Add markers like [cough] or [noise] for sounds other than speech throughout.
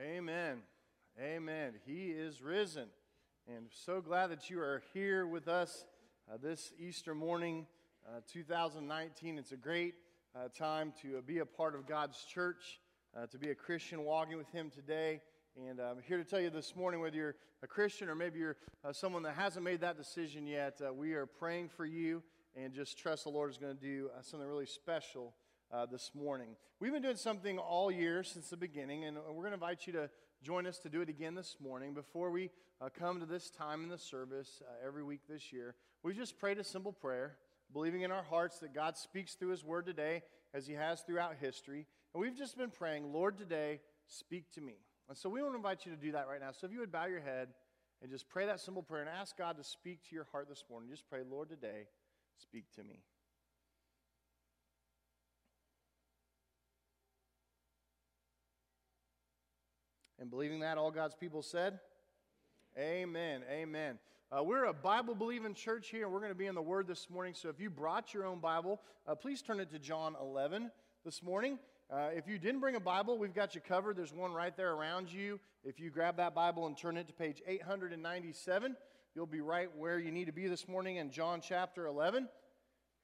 Amen. Amen. He is risen. And so glad that you are here with us uh, this Easter morning, uh, 2019. It's a great uh, time to uh, be a part of God's church, uh, to be a Christian walking with Him today. And I'm here to tell you this morning whether you're a Christian or maybe you're uh, someone that hasn't made that decision yet, we are praying for you and just trust the Lord is going to do something really special uh, this morning. We've been doing something all year since the beginning, and we're going to invite you to join us to do it again this morning. Before we uh, come to this time in the service uh, every week this year, we just prayed a simple prayer, believing in our hearts that God speaks through His Word today as He has throughout history. And we've just been praying, Lord, today, speak to me. And so we want to invite you to do that right now. So if you would bow your head and just pray that simple prayer and ask God to speak to your heart this morning, just pray, Lord, today, speak to me. And believing that, all God's people said, Amen. Amen. Uh, we're a Bible believing church here, and we're going to be in the Word this morning. So if you brought your own Bible, uh, please turn it to John 11 this morning. Uh, if you didn't bring a Bible, we've got you covered. There's one right there around you. If you grab that Bible and turn it to page 897, you'll be right where you need to be this morning in John chapter 11.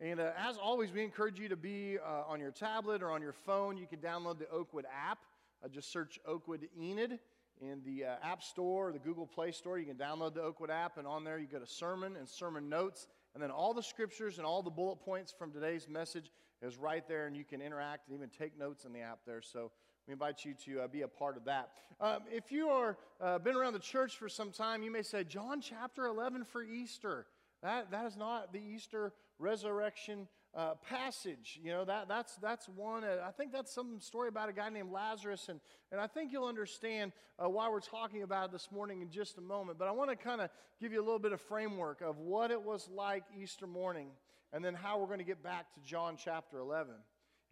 And uh, as always, we encourage you to be uh, on your tablet or on your phone. You can download the Oakwood app. Uh, just search Oakwood Enid in the uh, App Store or the Google Play Store. You can download the Oakwood app, and on there you go to sermon and sermon notes. And then all the scriptures and all the bullet points from today's message is right there, and you can interact and even take notes in the app there. So we invite you to uh, be a part of that. Um, if you are uh, been around the church for some time, you may say, John chapter 11 for Easter. That, that is not the Easter resurrection uh, passage. You know, that, that's, that's one. Uh, I think that's some story about a guy named Lazarus, and, and I think you'll understand uh, why we're talking about it this morning in just a moment. But I want to kind of give you a little bit of framework of what it was like Easter morning, and then how we're going to get back to John chapter 11.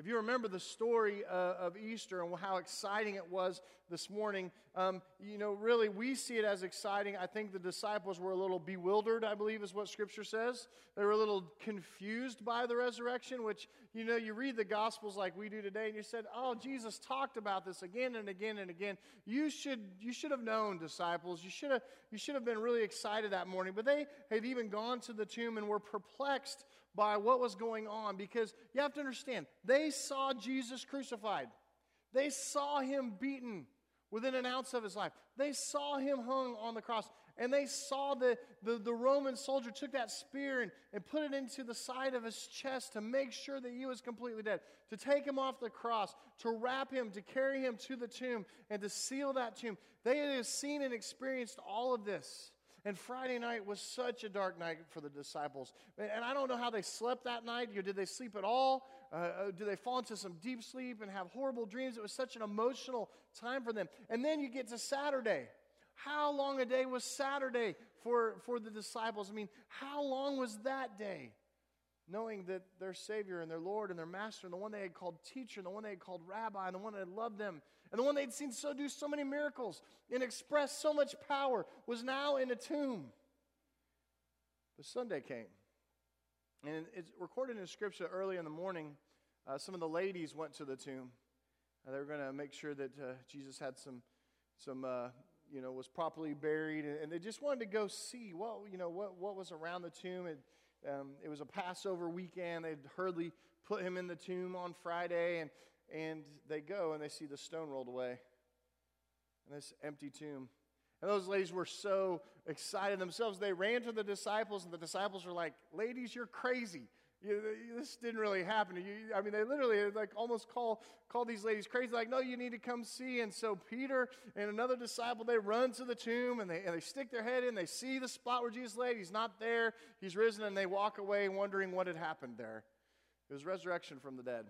If you remember the story uh, of Easter and how exciting it was this morning, um, you know, really we see it as exciting. I think the disciples were a little bewildered, I believe is what Scripture says. They were a little confused by the resurrection, which, you know, you read the Gospels like we do today and you said, oh, Jesus talked about this again and again and again. You should, you should have known, disciples. You should, have, you should have been really excited that morning. But they had even gone to the tomb and were perplexed by what was going on because you have to understand, they saw Jesus crucified, they saw him beaten within an ounce of his life, they saw him hung on the cross. And they saw the, the, the Roman soldier took that spear and, and put it into the side of his chest to make sure that he was completely dead, to take him off the cross, to wrap him, to carry him to the tomb, and to seal that tomb. They had seen and experienced all of this. And Friday night was such a dark night for the disciples. And I don't know how they slept that night. Did they sleep at all? Uh, uh, did they fall into some deep sleep and have horrible dreams? It was such an emotional time for them. And then you get to Saturday. How long a day was Saturday for, for the disciples? I mean, how long was that day? Knowing that their Savior and their Lord and their Master and the one they had called teacher and the one they had called rabbi and the one that had loved them and the one they'd seen so do so many miracles and express so much power was now in a tomb. But Sunday came. And it's recorded in Scripture early in the morning. Uh, some of the ladies went to the tomb. Uh, they were going to make sure that uh, Jesus had some, some uh, you know, was properly buried. And, and, they just wanted to go see what, you know, what, what was around the tomb. And, um, it was a Passover weekend. They'd hurriedly put him in the tomb on Friday, and, and they go and they see the stone rolled away and this empty tomb. And those ladies were so excited themselves. They ran to the disciples, and the disciples were like, Ladies, you're crazy. You, this didn't really happen. You, I mean, they literally like almost call call these ladies crazy. Like, no, you need to come see. And so Peter and another disciple they run to the tomb and they and they stick their head in. They see the spot where Jesus laid. He's not there. He's risen, and they walk away wondering what had happened there. It was resurrection from the dead.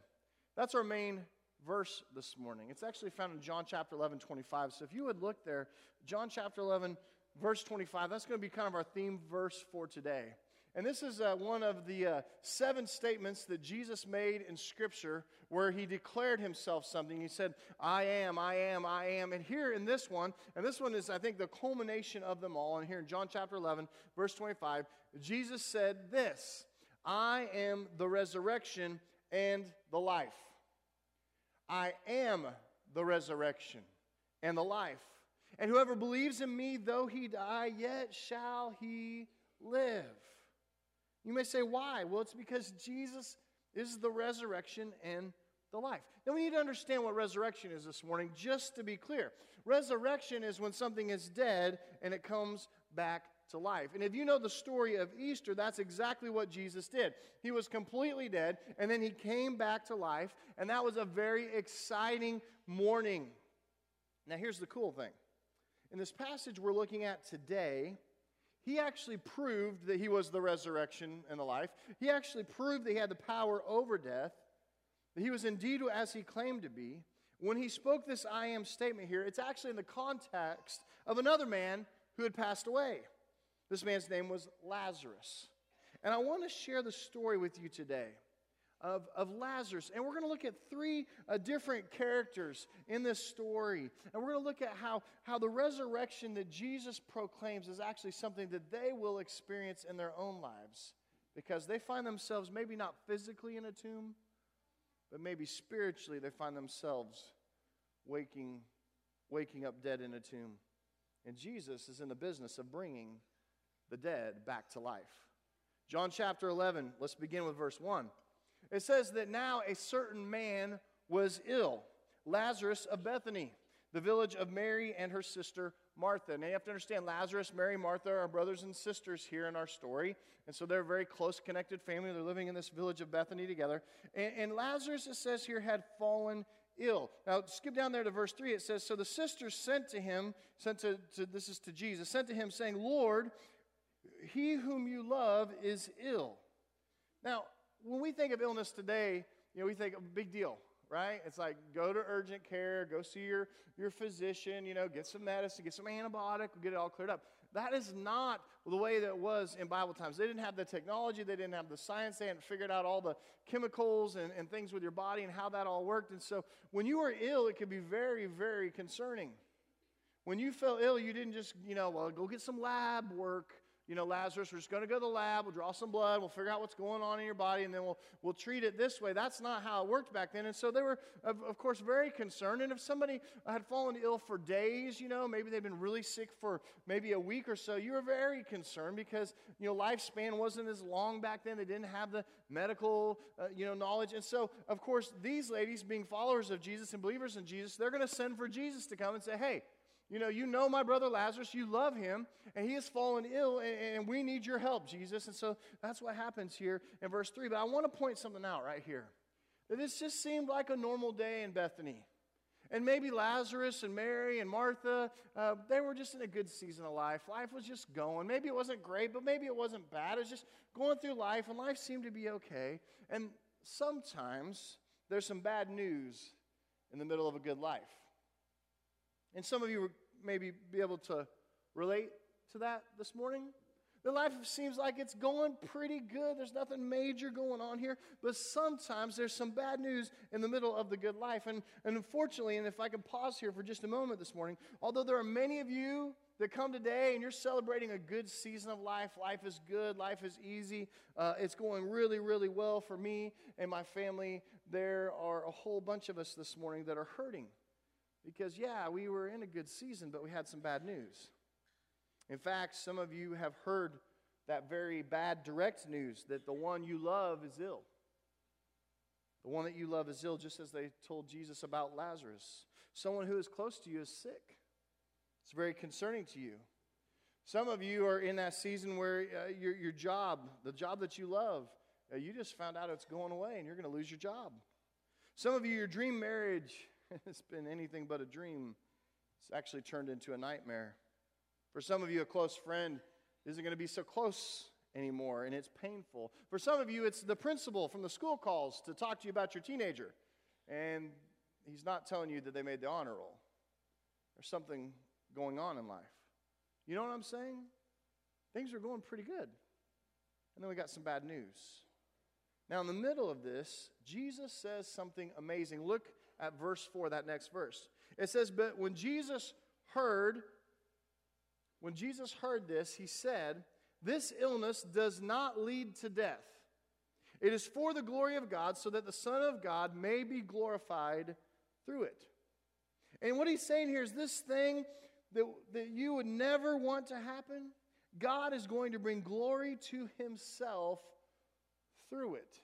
That's our main verse this morning. It's actually found in John chapter 11, 25. So if you would look there, John chapter 11, verse 25, that's going to be kind of our theme verse for today. And this is uh, one of the uh, seven statements that Jesus made in Scripture where he declared himself something. He said, I am, I am, I am. And here in this one, and this one is, I think, the culmination of them all. And here in John chapter 11, verse 25, Jesus said this I am the resurrection and the life. I am the resurrection and the life. And whoever believes in me, though he die, yet shall he live. You may say, why? Well, it's because Jesus is the resurrection and the life. Now, we need to understand what resurrection is this morning, just to be clear. Resurrection is when something is dead and it comes back to life. And if you know the story of Easter, that's exactly what Jesus did. He was completely dead, and then he came back to life, and that was a very exciting morning. Now, here's the cool thing. In this passage we're looking at today, he actually proved that he was the resurrection and the life. He actually proved that he had the power over death, that he was indeed as he claimed to be. When he spoke this I am statement here, it's actually in the context of another man who had passed away. This man's name was Lazarus. And I want to share the story with you today of, of Lazarus. And we're going to look at three uh, different characters in this story. And we're going to look at how, how the resurrection that Jesus proclaims is actually something that they will experience in their own lives because they find themselves maybe not physically in a tomb, but maybe spiritually they find themselves waking, waking up dead in a tomb. And Jesus is in the business of bringing the dead back to life. John chapter 11, let's begin with verse 1. It says that now a certain man was ill, Lazarus of Bethany, the village of Mary and her sister Martha. Now you have to understand Lazarus, Mary, Martha are brothers and sisters here in our story. And so they're a very close connected family. They're living in this village of Bethany together. And, and Lazarus, it says here, had fallen ill. Now, skip down there to verse 3. It says, So the sisters sent to him, sent to, to, this is to Jesus, sent to him saying, Lord, he whom you love is ill. Now, when we think of illness today, you know, we think of a big deal, right? It's like go to urgent care, go see your, your physician, you know, get some medicine, get some antibiotic, get it all cleared up. That is not the way that it was in Bible times. They didn't have the technology, they didn't have the science, they hadn't figured out all the chemicals and, and things with your body and how that all worked. And so when you were ill, it could be very, very concerning. When you felt ill, you didn't just, you know, well, go get some lab work you know, Lazarus, we're just going to go to the lab, we'll draw some blood, we'll figure out what's going on in your body, and then we'll, we'll treat it this way. That's not how it worked back then. And so they were, of, of course, very concerned. And if somebody had fallen ill for days, you know, maybe they've been really sick for maybe a week or so, you were very concerned because, you know, lifespan wasn't as long back then. They didn't have the medical, uh, you know, knowledge. And so, of course, these ladies, being followers of Jesus and believers in Jesus, they're going to send for Jesus to come and say, hey, you know, you know my brother Lazarus, you love him, and he has fallen ill, and, and we need your help, Jesus. And so that's what happens here in verse 3. But I want to point something out right here. That this just seemed like a normal day in Bethany. And maybe Lazarus and Mary and Martha, uh, they were just in a good season of life. Life was just going. Maybe it wasn't great, but maybe it wasn't bad. It was just going through life, and life seemed to be okay. And sometimes there's some bad news in the middle of a good life. And some of you maybe be able to relate to that this morning. The life seems like it's going pretty good. There's nothing major going on here. But sometimes there's some bad news in the middle of the good life. And, and unfortunately, and if I can pause here for just a moment this morning, although there are many of you that come today and you're celebrating a good season of life, life is good, life is easy, uh, it's going really, really well for me and my family, there are a whole bunch of us this morning that are hurting. Because, yeah, we were in a good season, but we had some bad news. In fact, some of you have heard that very bad direct news that the one you love is ill. The one that you love is ill, just as they told Jesus about Lazarus. Someone who is close to you is sick. It's very concerning to you. Some of you are in that season where uh, your, your job, the job that you love, uh, you just found out it's going away and you're going to lose your job. Some of you, your dream marriage [laughs] it's been anything but a dream. It's actually turned into a nightmare. For some of you, a close friend isn't going to be so close anymore, and it's painful. For some of you, it's the principal from the school calls to talk to you about your teenager, and he's not telling you that they made the honor roll. There's something going on in life. You know what I'm saying? Things are going pretty good. And then we got some bad news. Now, in the middle of this, Jesus says something amazing. Look at verse 4, that next verse. It says, But when Jesus heard, when Jesus heard this, he said, This illness does not lead to death. It is for the glory of God, so that the Son of God may be glorified through it. And what he's saying here is this thing that, that you would never want to happen, God is going to bring glory to himself through it.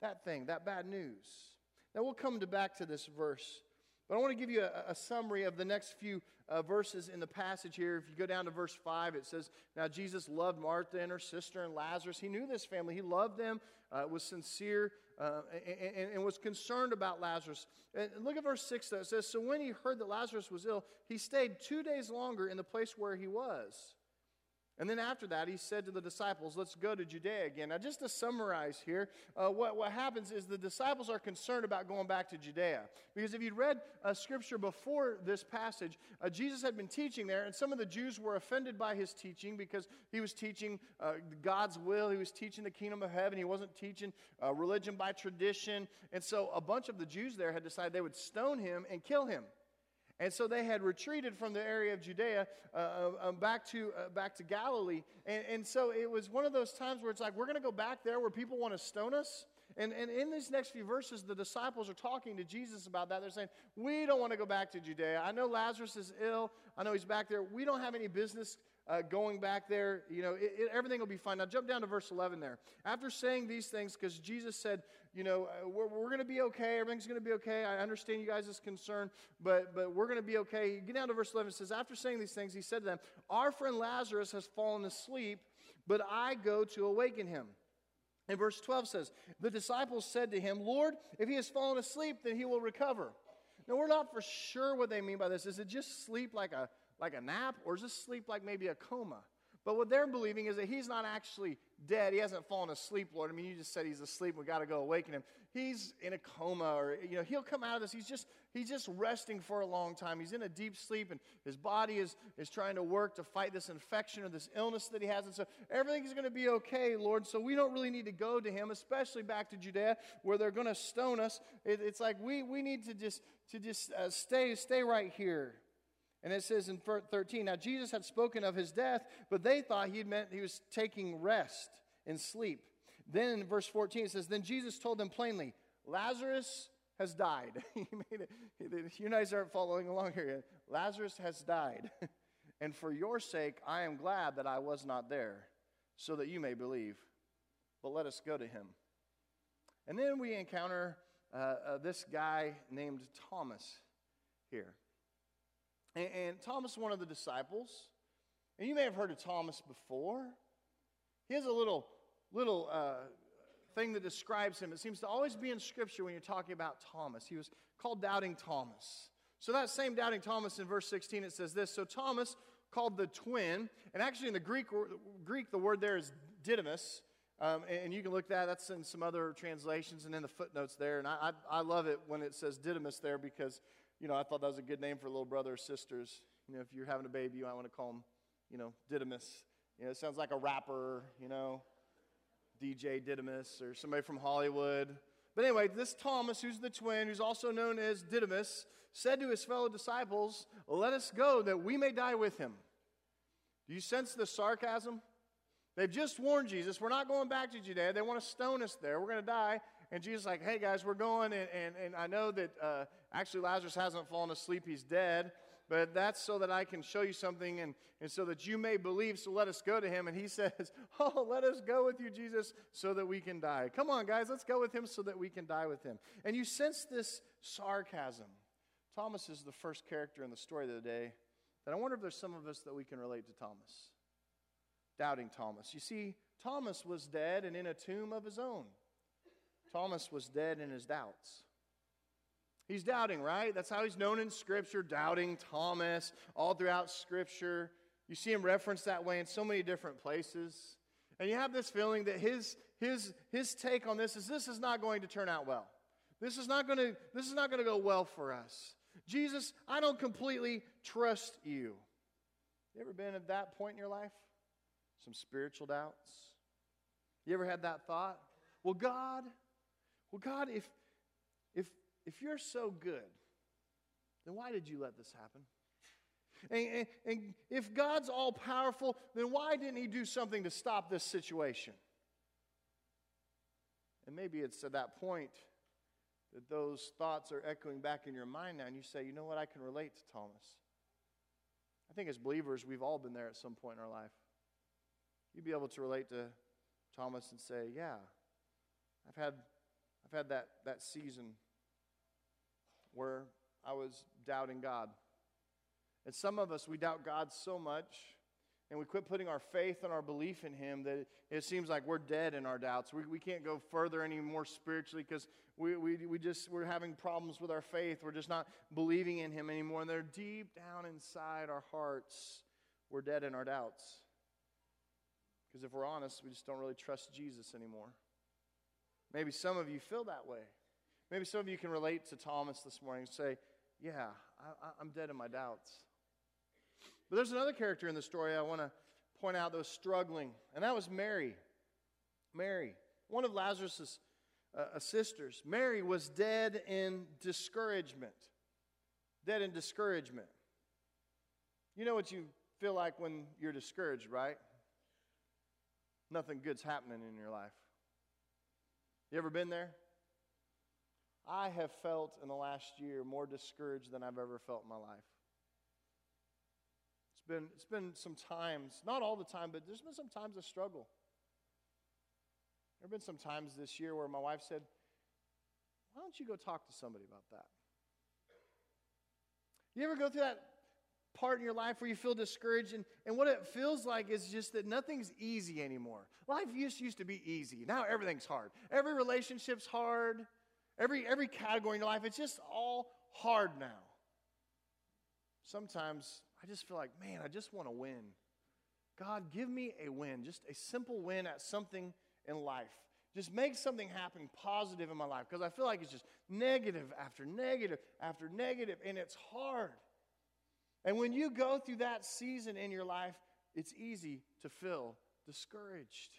That thing, that bad news. Now we'll come to back to this verse, but I want to give you a, a summary of the next few uh, verses in the passage here. If you go down to verse 5, it says, Now Jesus loved Martha and her sister and Lazarus. He knew this family, he loved them, uh, was sincere, uh, and, and, and, was concerned about Lazarus. And look at verse 6 though. It says, So when he heard that Lazarus was ill, he stayed two days longer in the place where he was. And then after that, he said to the disciples, Let's go to Judea again. Now, just to summarize here, uh, what, what happens is the disciples are concerned about going back to Judea. Because if you'd read uh, scripture before this passage, uh, Jesus had been teaching there, and some of the Jews were offended by his teaching because he was teaching uh, God's will. He was teaching the kingdom of heaven. He wasn't teaching uh, religion by tradition. And so a bunch of the Jews there had decided they would stone him and kill him. And so they had retreated from the area of Judea uh, uh, um, back, to, uh, back to Galilee. And, and so it was one of those times where it's like, we're going to go back there where people want to stone us. And, and in these next few verses, the disciples are talking to Jesus about that. They're saying, We don't want to go back to Judea. I know Lazarus is ill. I know he's back there. We don't have any business uh, going back there. You know, it, it, everything will be fine. Now, jump down to verse 11 there. After saying these things, because Jesus said, you know, uh, we're, we're going to be okay. Everything's going to be okay. I understand you guys' concern, but, but we're going to be okay. You Get down to verse 11. It says, After saying these things, he said to them, Our friend Lazarus has fallen asleep, but I go to awaken him. And verse 12 says, The disciples said to him, Lord, if he has fallen asleep, then he will recover. Now, we're not for sure what they mean by this. Is it just sleep like a, like a nap, or is this sleep like maybe a coma? But what they're believing is that he's not actually dead. He hasn't fallen asleep, Lord. I mean, you just said he's asleep. We got to go awaken him. He's in a coma, or you know, he'll come out of this. He's just he's just resting for a long time. He's in a deep sleep, and his body is is trying to work to fight this infection or this illness that he has. And so everything's going to be okay, Lord. So we don't really need to go to him, especially back to Judea where they're going to stone us. It, it's like we we need to just to just uh, stay stay right here. And it says in 13, now Jesus had spoken of his death, but they thought he meant he was taking rest and sleep. Then in verse 14, it says, Then Jesus told them plainly, Lazarus has died. [laughs] you guys aren't following along here. Lazarus has died. [laughs] and for your sake, I am glad that I was not there, so that you may believe. But let us go to him. And then we encounter uh, uh, this guy named Thomas here. And, and Thomas, one of the disciples, and you may have heard of Thomas before. He has a little, little uh, thing that describes him. It seems to always be in Scripture when you're talking about Thomas. He was called Doubting Thomas. So that same Doubting Thomas in verse 16, it says this. So Thomas, called the twin, and actually in the Greek, Greek the word there is Didymus. Um, and you can look that. That's in some other translations and in the footnotes there. And I, I, I love it when it says Didymus there because you know, I thought that was a good name for little brother or sisters. You know, if you're having a baby, you might want to call them, you know, Didymus. You know, it sounds like a rapper, you know, DJ Didymus or somebody from Hollywood. But anyway, this Thomas, who's the twin, who's also known as Didymus, said to his fellow disciples, Let us go that we may die with him. Do you sense the sarcasm? They've just warned Jesus, we're not going back to Judea. They want to stone us there. We're going to die. And Jesus is like, hey guys, we're going. And, and, and I know that uh, actually Lazarus hasn't fallen asleep, he's dead. But that's so that I can show you something and, and so that you may believe. So let us go to him. And he [laughs] says, Oh, let us go with you, Jesus, so that we can die. Come on, guys, let's go with him so that we can die with him. And you sense this sarcasm. Thomas is the first character in the story of the day. And I wonder if there's some of us that we can relate to Thomas. Doubting Thomas. You see, Thomas was dead and in a tomb of his own. Thomas was dead in his doubts. He's doubting, right? That's how he's known in Scripture, doubting Thomas, all throughout Scripture. You see him referenced that way in so many different places. And you have this feeling that his, his, his take on this is this is not going to turn out well. This is not going to, this is not going to go well for us. Jesus, I don't completely trust you. You ever been at that point in your life? Some spiritual doubts? You ever had that thought? Well, God, well, God, if, if, if you're so good, then why did you let this happen? And, and, and if God's all powerful, then why didn't He do something to stop this situation? And maybe it's at that point that those thoughts are echoing back in your mind now, and you say, you know what, I can relate to Thomas. I think as believers, we've all been there at some point in our life. You'd be able to relate to Thomas and say, yeah, I've had, I've had that, that season where I was doubting God. And some of us, we doubt God so much and we quit putting our faith and our belief in Him that it seems like we're dead in our doubts. We, we can't go further anymore spiritually because we, we, we just, we're having problems with our faith. We're just not believing in Him anymore. And they're deep down inside our hearts, we're dead in our doubts. Because if we're honest, we just don't really trust Jesus anymore. Maybe some of you feel that way. Maybe some of you can relate to Thomas this morning and say, Yeah, I, I'm dead in my doubts. But there's another character in the story I want to point out that was struggling, and that was Mary. Mary, one of Lazarus' uh, sisters. Mary was dead in discouragement. Dead in discouragement. You know what you feel like when you're discouraged, right? Nothing good's happening in your life. You ever been there? I have felt in the last year more discouraged than I've ever felt in my life. It's been, it's been some times, not all the time, but there's been some times of struggle. There have been some times this year where my wife said, Why don't you go talk to somebody about that? You ever go through that part in your life where you feel discouraged and, and what it feels like is just that nothing's easy anymore. Life used, used to be easy. Now everything's hard. Every relationship's hard. Every every category in your life it's just all hard now. Sometimes i just feel like man i just want to win. God give me a win just a simple win at something in life. Just make something happen positive in my life because i feel like it's just negative after negative after negative and it's hard and when you go through that season in your life, it's easy to feel discouraged.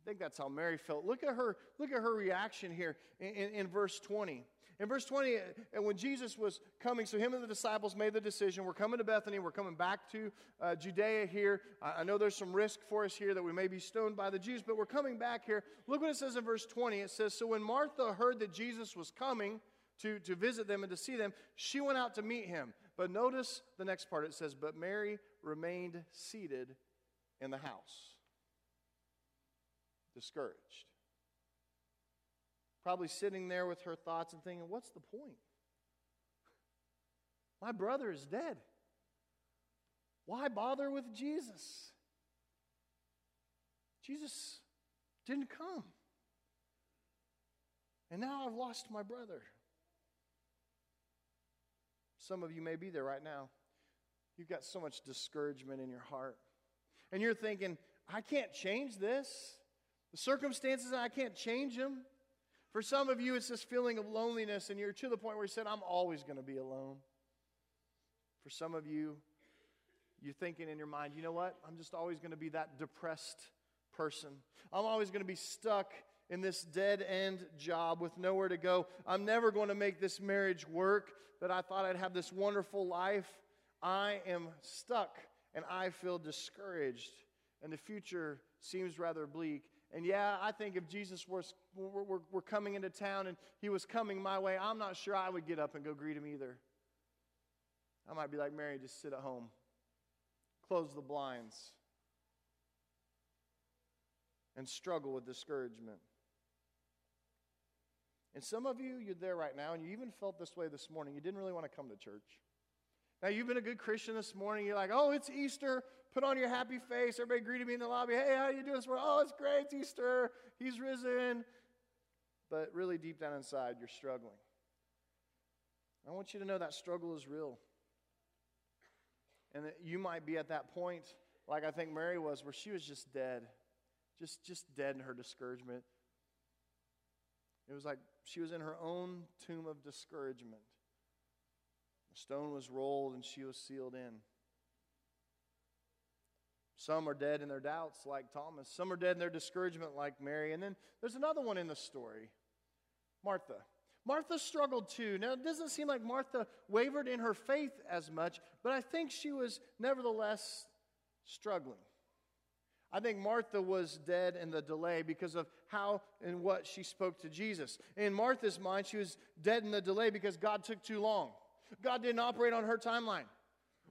I think that's how Mary felt. Look at her, look at her reaction here in, in, in verse 20. In verse 20, and when Jesus was coming, so him and the disciples made the decision we're coming to Bethany, we're coming back to uh, Judea here. I, I know there's some risk for us here that we may be stoned by the Jews, but we're coming back here. Look what it says in verse 20. It says, So when Martha heard that Jesus was coming to, to visit them and to see them, she went out to meet him. But notice the next part it says, But Mary remained seated in the house, discouraged. Probably sitting there with her thoughts and thinking, What's the point? My brother is dead. Why bother with Jesus? Jesus didn't come. And now I've lost my brother. Some of you may be there right now. You've got so much discouragement in your heart. And you're thinking, I can't change this. The circumstances, I can't change them. For some of you, it's this feeling of loneliness, and you're to the point where you said, I'm always going to be alone. For some of you, you're thinking in your mind, you know what? I'm just always going to be that depressed person. I'm always going to be stuck in this dead end job with nowhere to go. I'm never going to make this marriage work that I thought I'd have this wonderful life. I am stuck and I feel discouraged, and the future seems rather bleak. And yeah, I think if Jesus were, were coming into town and he was coming my way, I'm not sure I would get up and go greet him either. I might be like Mary, just sit at home, close the blinds, and struggle with discouragement. And some of you, you're there right now, and you even felt this way this morning. You didn't really want to come to church. Now, you've been a good Christian this morning. You're like, oh, it's Easter. Put on your happy face. Everybody greeted me in the lobby. Hey, how are you doing this morning? Oh, it's great. It's Easter. He's risen. But really, deep down inside, you're struggling. I want you to know that struggle is real. And that you might be at that point, like I think Mary was, where she was just dead. Just, just dead in her discouragement. It was like she was in her own tomb of discouragement. The stone was rolled and she was sealed in. Some are dead in their doubts, like Thomas. Some are dead in their discouragement, like Mary. And then there's another one in the story Martha. Martha struggled too. Now, it doesn't seem like Martha wavered in her faith as much, but I think she was nevertheless struggling. I think Martha was dead in the delay because of how and what she spoke to Jesus. In Martha's mind, she was dead in the delay because God took too long. God didn't operate on her timeline.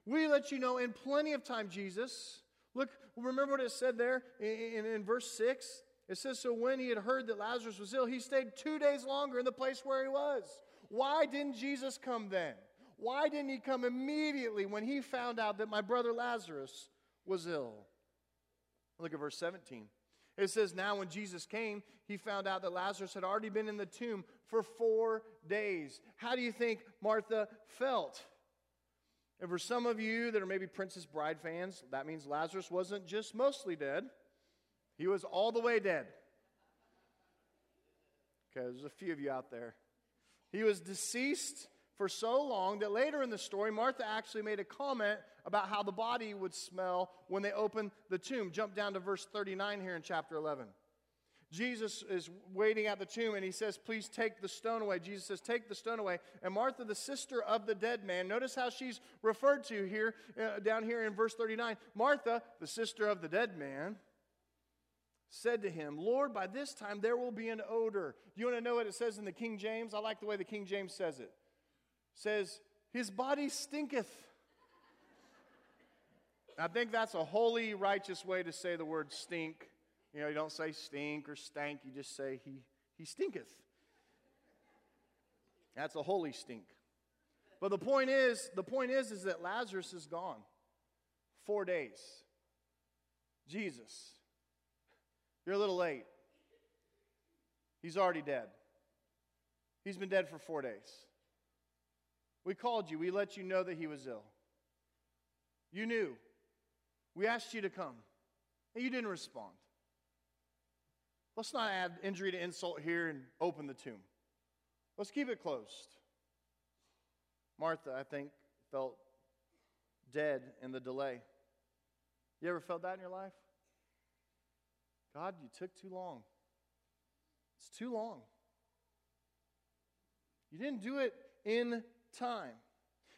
We let you know in plenty of time, Jesus. Look, remember what it said there in, in, in verse 6? It says, So when he had heard that Lazarus was ill, he stayed two days longer in the place where he was. Why didn't Jesus come then? Why didn't he come immediately when he found out that my brother Lazarus was ill? Look at verse 17. It says, Now when Jesus came, he found out that Lazarus had already been in the tomb for four days. How do you think Martha felt? And for some of you that are maybe Princess Bride fans, that means Lazarus wasn't just mostly dead, he was all the way dead. Okay, there's a few of you out there. He was deceased for so long that later in the story, Martha actually made a comment about how the body would smell when they opened the tomb. Jump down to verse 39 here in chapter 11. Jesus is waiting at the tomb and he says, Please take the stone away. Jesus says, Take the stone away. And Martha, the sister of the dead man, notice how she's referred to here, uh, down here in verse 39. Martha, the sister of the dead man, said to him, Lord, by this time there will be an odor. Do you want to know what it says in the King James? I like the way the King James says it. Says, His body stinketh. I think that's a holy, righteous way to say the word stink. You know, you don't say stink or stank, you just say he, he stinketh. That's a holy stink. But the point is, the point is, is that Lazarus is gone. Four days. Jesus, you're a little late. He's already dead. He's been dead for four days. We called you. We let you know that he was ill. You knew. We asked you to come, and you didn't respond. Let's not add injury to insult here and open the tomb. Let's keep it closed. Martha, I think, felt dead in the delay. You ever felt that in your life? God, you took too long. It's too long. You didn't do it in time.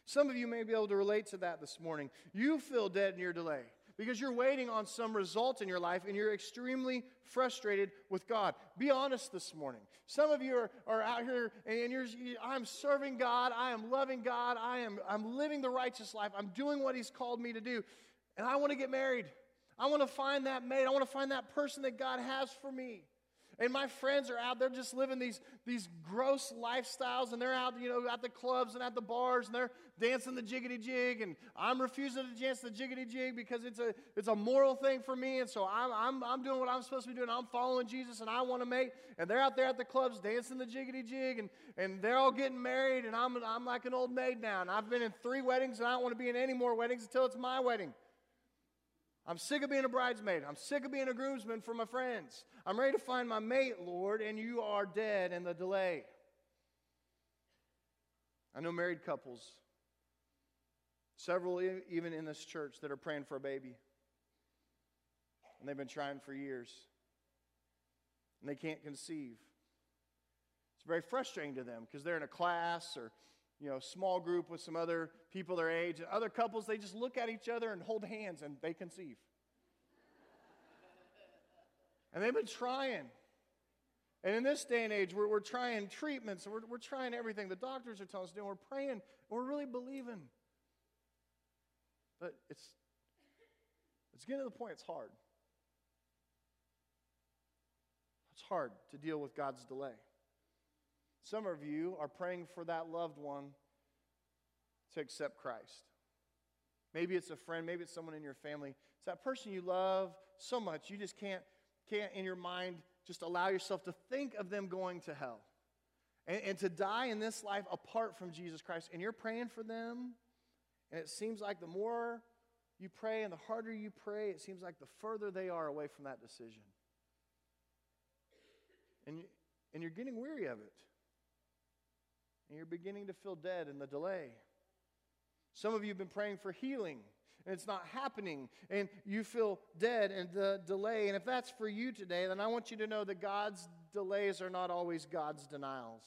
Some of you may be able to relate to that this morning. You feel dead in your delay because you're waiting on some result in your life and you're extremely frustrated with God. Be honest this morning. Some of you are, are out here and you're, I'm serving God, I am loving God, I am I'm living the righteous life, I'm doing what He's called me to do, and I want to get married. I want to find that mate. I want to find that person that God has for me. And my friends are out there just living these, these gross lifestyles, and they're out, you know, at the clubs and at the bars, and they're dancing the jiggity jig, and I'm refusing to dance the jiggity jig because it's a, it's a moral thing for me, and so I'm, I'm, I'm doing what I'm supposed to be doing. I'm following Jesus, and I want to make, and they're out there at the clubs dancing the jiggity jig, and, and they're all getting married, and I'm, I'm like an old maid now, and I've been in three weddings, and I don't want to be in any more weddings until it's my wedding. I'm sick of being a bridesmaid. I'm sick of being a groomsman for my friends. I'm ready to find my mate, Lord, and you are dead in the delay. I know married couples, several even in this church, that are praying for a baby. And they've been trying for years. And they can't conceive. It's very frustrating to them because they're in a class or you know, small group with some other people their age. and Other couples, they just look at each other and hold hands and they conceive. and they've been trying. And in this day and age, we're, we're trying treatments, we're, we're trying everything the doctors are telling us to do, we're praying, and we're really believing. But it's, it's getting to the point it's hard. It's hard to deal with God's delay. Some of you are praying for that loved one to accept Christ. Maybe it's a friend, maybe it's someone in your family. It's that person you love so much, you just can't, can't in your mind just allow yourself to think of them going to hell. And, and to die in this life apart from Jesus Christ. And you're praying for them, and it seems like the more you pray and the harder you pray, it seems like the further they are away from that decision. And, and you're getting weary of it and you're beginning to feel dead in the delay. Some of you have been praying for healing and it's not happening and you feel dead in the delay. And if that's for you today, then I want you to know that God's delays are not always God's denials.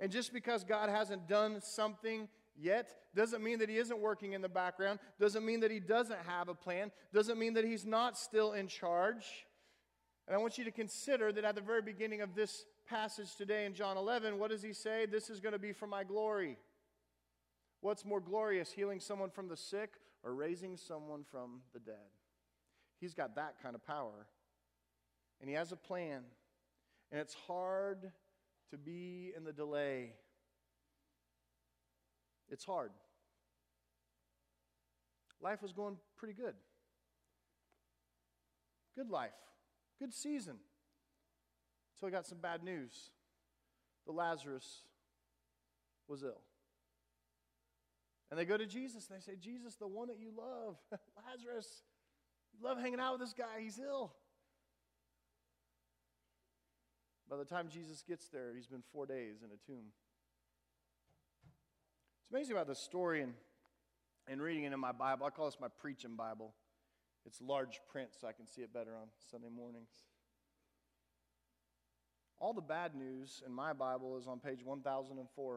And just because God hasn't done something yet. Doesn't mean that he isn't working in the background. Doesn't mean that he doesn't have a plan. Doesn't mean that he's not still in charge. And I want you to consider that at the very beginning of this passage today in John 11, what does he say? This is going to be for my glory. What's more glorious, healing someone from the sick or raising someone from the dead? He's got that kind of power. And he has a plan. And it's hard to be in the delay. It's hard. Life was going pretty good. Good life, good season. So we got some bad news. The Lazarus was ill. And they go to Jesus and they say, Jesus, the one that you love, [laughs] Lazarus, you love hanging out with this guy, he's ill. By the time Jesus gets there, he's been four days in a tomb. It's amazing about this story and, and reading it in my Bible. I call this my preaching Bible. It's large print so I can see it better on Sunday mornings. All the bad news in my Bible is on page 1004.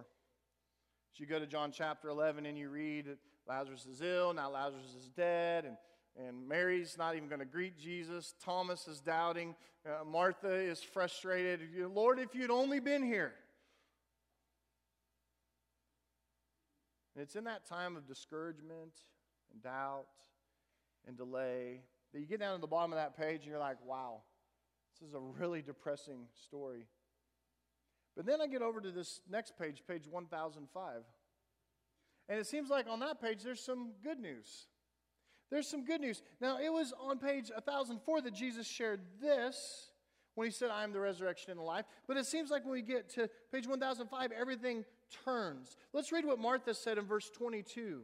As you go to John chapter 11 and you read Lazarus is ill, now Lazarus is dead, and, and Mary's not even going to greet Jesus. Thomas is doubting. Uh, Martha is frustrated. Lord, if you'd only been here. And it's in that time of discouragement and doubt and delay that you get down to the bottom of that page and you're like, wow, this is a really depressing story. But then I get over to this next page, page 1005. And it seems like on that page there's some good news. There's some good news. Now, it was on page 1004 that Jesus shared this when he said, I am the resurrection and the life. But it seems like when we get to page 1005, everything turns. Let's read what Martha said in verse 22.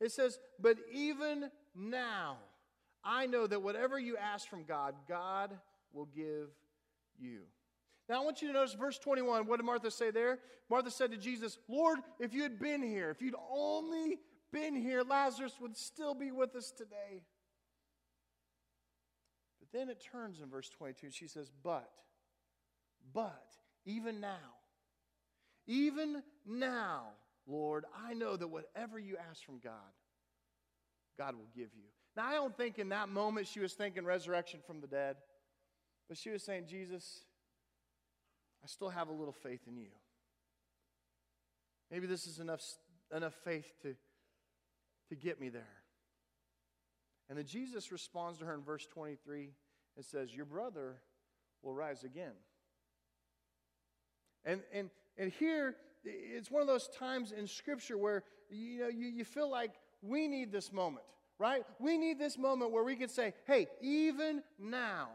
It says, But even now, I know that whatever you ask from God, God will give you. Now, I want you to notice verse 21. What did Martha say there? Martha said to Jesus, Lord, if you had been here, if you'd only been here, Lazarus would still be with us today. But then it turns in verse 22 and she says, But, but, even now, even now, Lord, I know that whatever you ask from God, God will give you. Now, I don't think in that moment she was thinking resurrection from the dead, but she was saying, Jesus, I still have a little faith in you. Maybe this is enough, enough faith to, to get me there. And then Jesus responds to her in verse 23 and says, Your brother will rise again. And, and, and here, it's one of those times in Scripture where you, know, you, you feel like we need this moment, right? We need this moment where we can say, Hey, even now,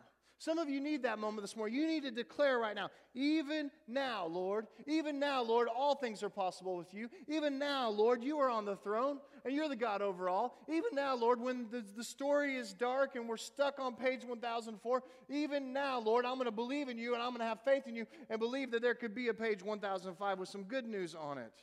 some of you need that moment this morning. You need to declare right now, even now, Lord, even now, Lord, all things are possible with you. Even now, Lord, you are on the throne and you're the God over all. Even now, Lord, when the, the story is dark and we're stuck on page 1004, even now, Lord, I'm going to believe in you and I'm going to have faith in you and believe that there could be a page 1005 with some good news on it.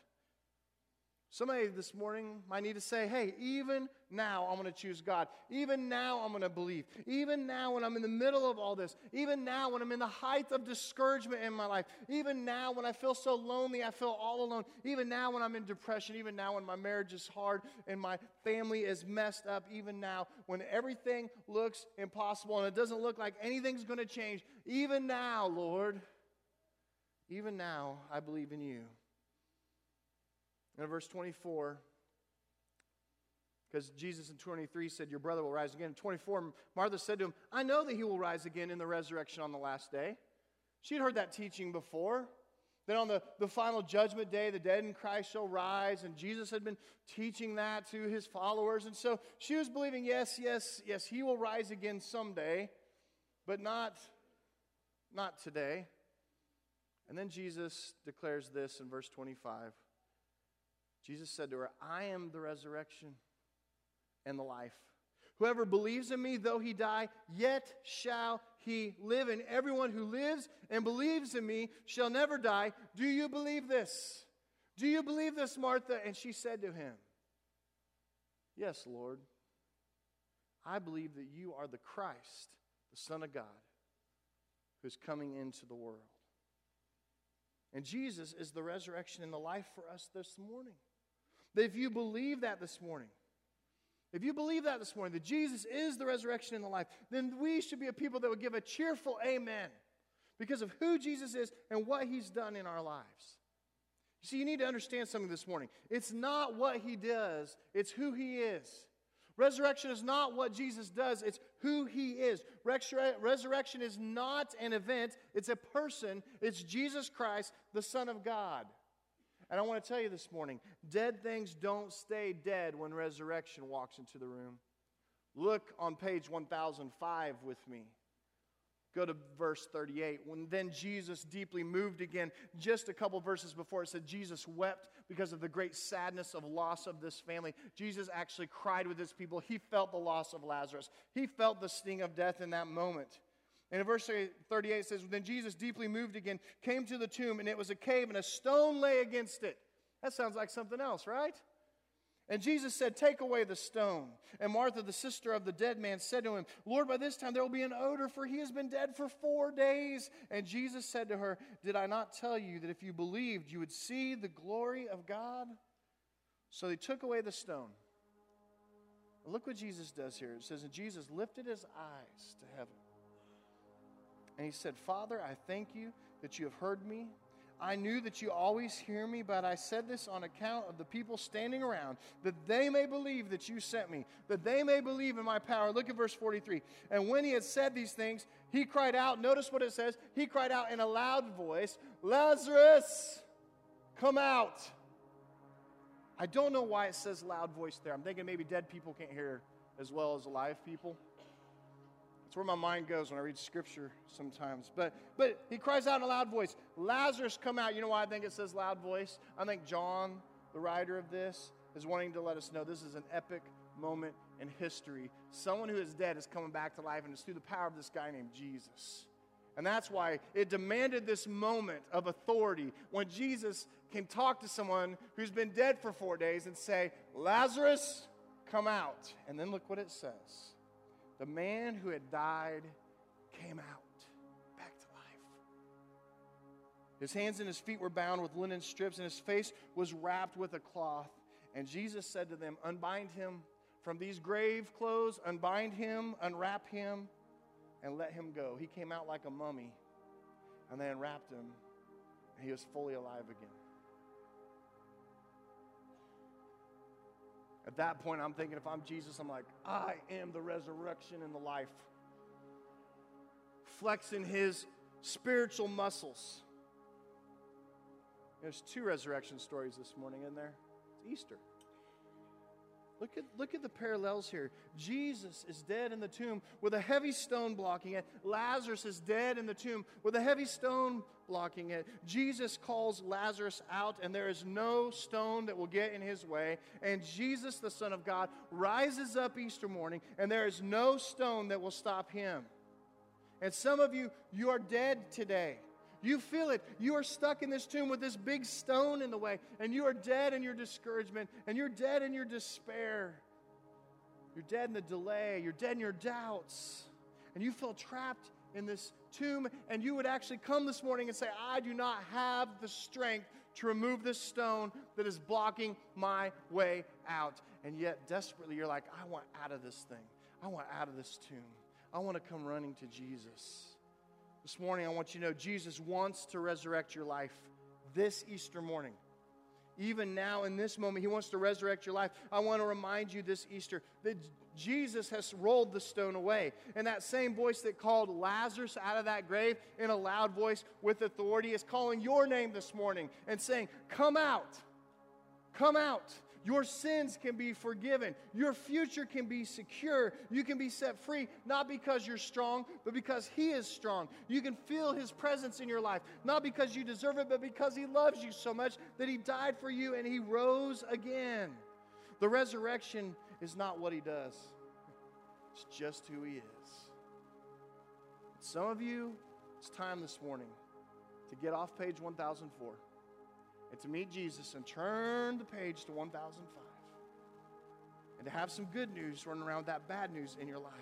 Somebody this morning might need to say, hey, even now I'm going to choose God. Even now I'm going to believe. Even now when I'm in the middle of all this. Even now when I'm in the height of discouragement in my life. Even now when I feel so lonely, I feel all alone. Even now when I'm in depression. Even now when my marriage is hard and my family is messed up. Even now when everything looks impossible and it doesn't look like anything's going to change. Even now, Lord, even now I believe in you. In verse 24, because Jesus in 23 said, Your brother will rise again. In 24, Martha said to him, I know that he will rise again in the resurrection on the last day. She had heard that teaching before. Then on the, the final judgment day, the dead in Christ shall rise. And Jesus had been teaching that to his followers. And so she was believing, yes, yes, yes, he will rise again someday, but not, not today. And then Jesus declares this in verse 25. Jesus said to her, I am the resurrection and the life. Whoever believes in me, though he die, yet shall he live. And everyone who lives and believes in me shall never die. Do you believe this? Do you believe this, Martha? And she said to him, Yes, Lord. I believe that you are the Christ, the Son of God, who's coming into the world. And Jesus is the resurrection and the life for us this morning. That if you believe that this morning, if you believe that this morning, that Jesus is the resurrection and the life, then we should be a people that would give a cheerful amen because of who Jesus is and what he's done in our lives. You see, you need to understand something this morning. It's not what he does, it's who he is. Resurrection is not what Jesus does, it's who he is. Resurrection is not an event, it's a person. It's Jesus Christ, the Son of God. And I want to tell you this morning dead things don't stay dead when resurrection walks into the room. Look on page 1005 with me. Go to verse 38. When then Jesus deeply moved again, just a couple verses before, it said Jesus wept because of the great sadness of loss of this family. Jesus actually cried with his people. He felt the loss of Lazarus, he felt the sting of death in that moment. And in verse 38 it says, Then Jesus, deeply moved again, came to the tomb, and it was a cave, and a stone lay against it. That sounds like something else, right? And Jesus said, Take away the stone. And Martha, the sister of the dead man, said to him, Lord, by this time there will be an odor, for he has been dead for four days. And Jesus said to her, Did I not tell you that if you believed, you would see the glory of God? So they took away the stone. Look what Jesus does here. It says, And Jesus lifted his eyes to heaven. And he said, Father, I thank you that you have heard me. I knew that you always hear me, but I said this on account of the people standing around, that they may believe that you sent me, that they may believe in my power. Look at verse 43. And when he had said these things, he cried out. Notice what it says. He cried out in a loud voice, Lazarus, come out. I don't know why it says loud voice there. I'm thinking maybe dead people can't hear as well as alive people. That's where my mind goes when I read scripture sometimes. But but he cries out in a loud voice, Lazarus, come out. You know why I think it says loud voice? I think John, the writer of this, is wanting to let us know this is an epic moment in history. Someone who is dead is coming back to life, and it's through the power of this guy named Jesus. And that's why it demanded this moment of authority when Jesus can talk to someone who's been dead for four days and say, Lazarus, come out. And then look what it says. The man who had died came out back to life. His hands and his feet were bound with linen strips, and his face was wrapped with a cloth. And Jesus said to them, Unbind him from these grave clothes, unbind him, unwrap him, and let him go. He came out like a mummy, and they unwrapped him, and he was fully alive again. At that point, I'm thinking if I'm Jesus, I'm like, I am the resurrection and the life. Flexing his spiritual muscles. There's two resurrection stories this morning in there. It's Easter. Look at, look at the parallels here. Jesus is dead in the tomb with a heavy stone blocking it. Lazarus is dead in the tomb with a heavy stone blocking it. Jesus calls Lazarus out, and there is no stone that will get in his way. And Jesus, the Son of God, rises up Easter morning, and there is no stone that will stop him. And some of you, you are dead today. You feel it. You are stuck in this tomb with this big stone in the way, and you are dead in your discouragement, and you're dead in your despair. You're dead in the delay, you're dead in your doubts, and you feel trapped in this tomb. And you would actually come this morning and say, I do not have the strength to remove this stone that is blocking my way out. And yet, desperately, you're like, I want out of this thing. I want out of this tomb. I want to come running to Jesus. This morning, I want you to know Jesus wants to resurrect your life this Easter morning. Even now, in this moment, He wants to resurrect your life. I want to remind you this Easter that Jesus has rolled the stone away. And that same voice that called Lazarus out of that grave in a loud voice with authority is calling your name this morning and saying, Come out. Come out. Your sins can be forgiven. Your future can be secure. You can be set free, not because you're strong, but because He is strong. You can feel His presence in your life, not because you deserve it, but because He loves you so much that He died for you and He rose again. The resurrection is not what He does, it's just who He is. Some of you, it's time this morning to get off page 1004 and to meet Jesus and turn the page to 1005 and to have some good news running around that bad news in your life.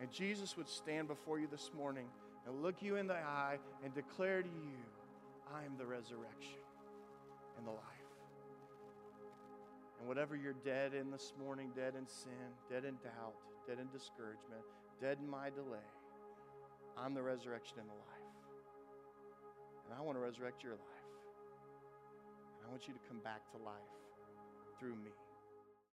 And Jesus would stand before you this morning and look you in the eye and declare to you, I am the resurrection and the life. And whatever you're dead in this morning, dead in sin, dead in doubt, dead in discouragement, dead in my delay, I'm the resurrection and the life. And I want to resurrect your life. I want you to come back to life through me.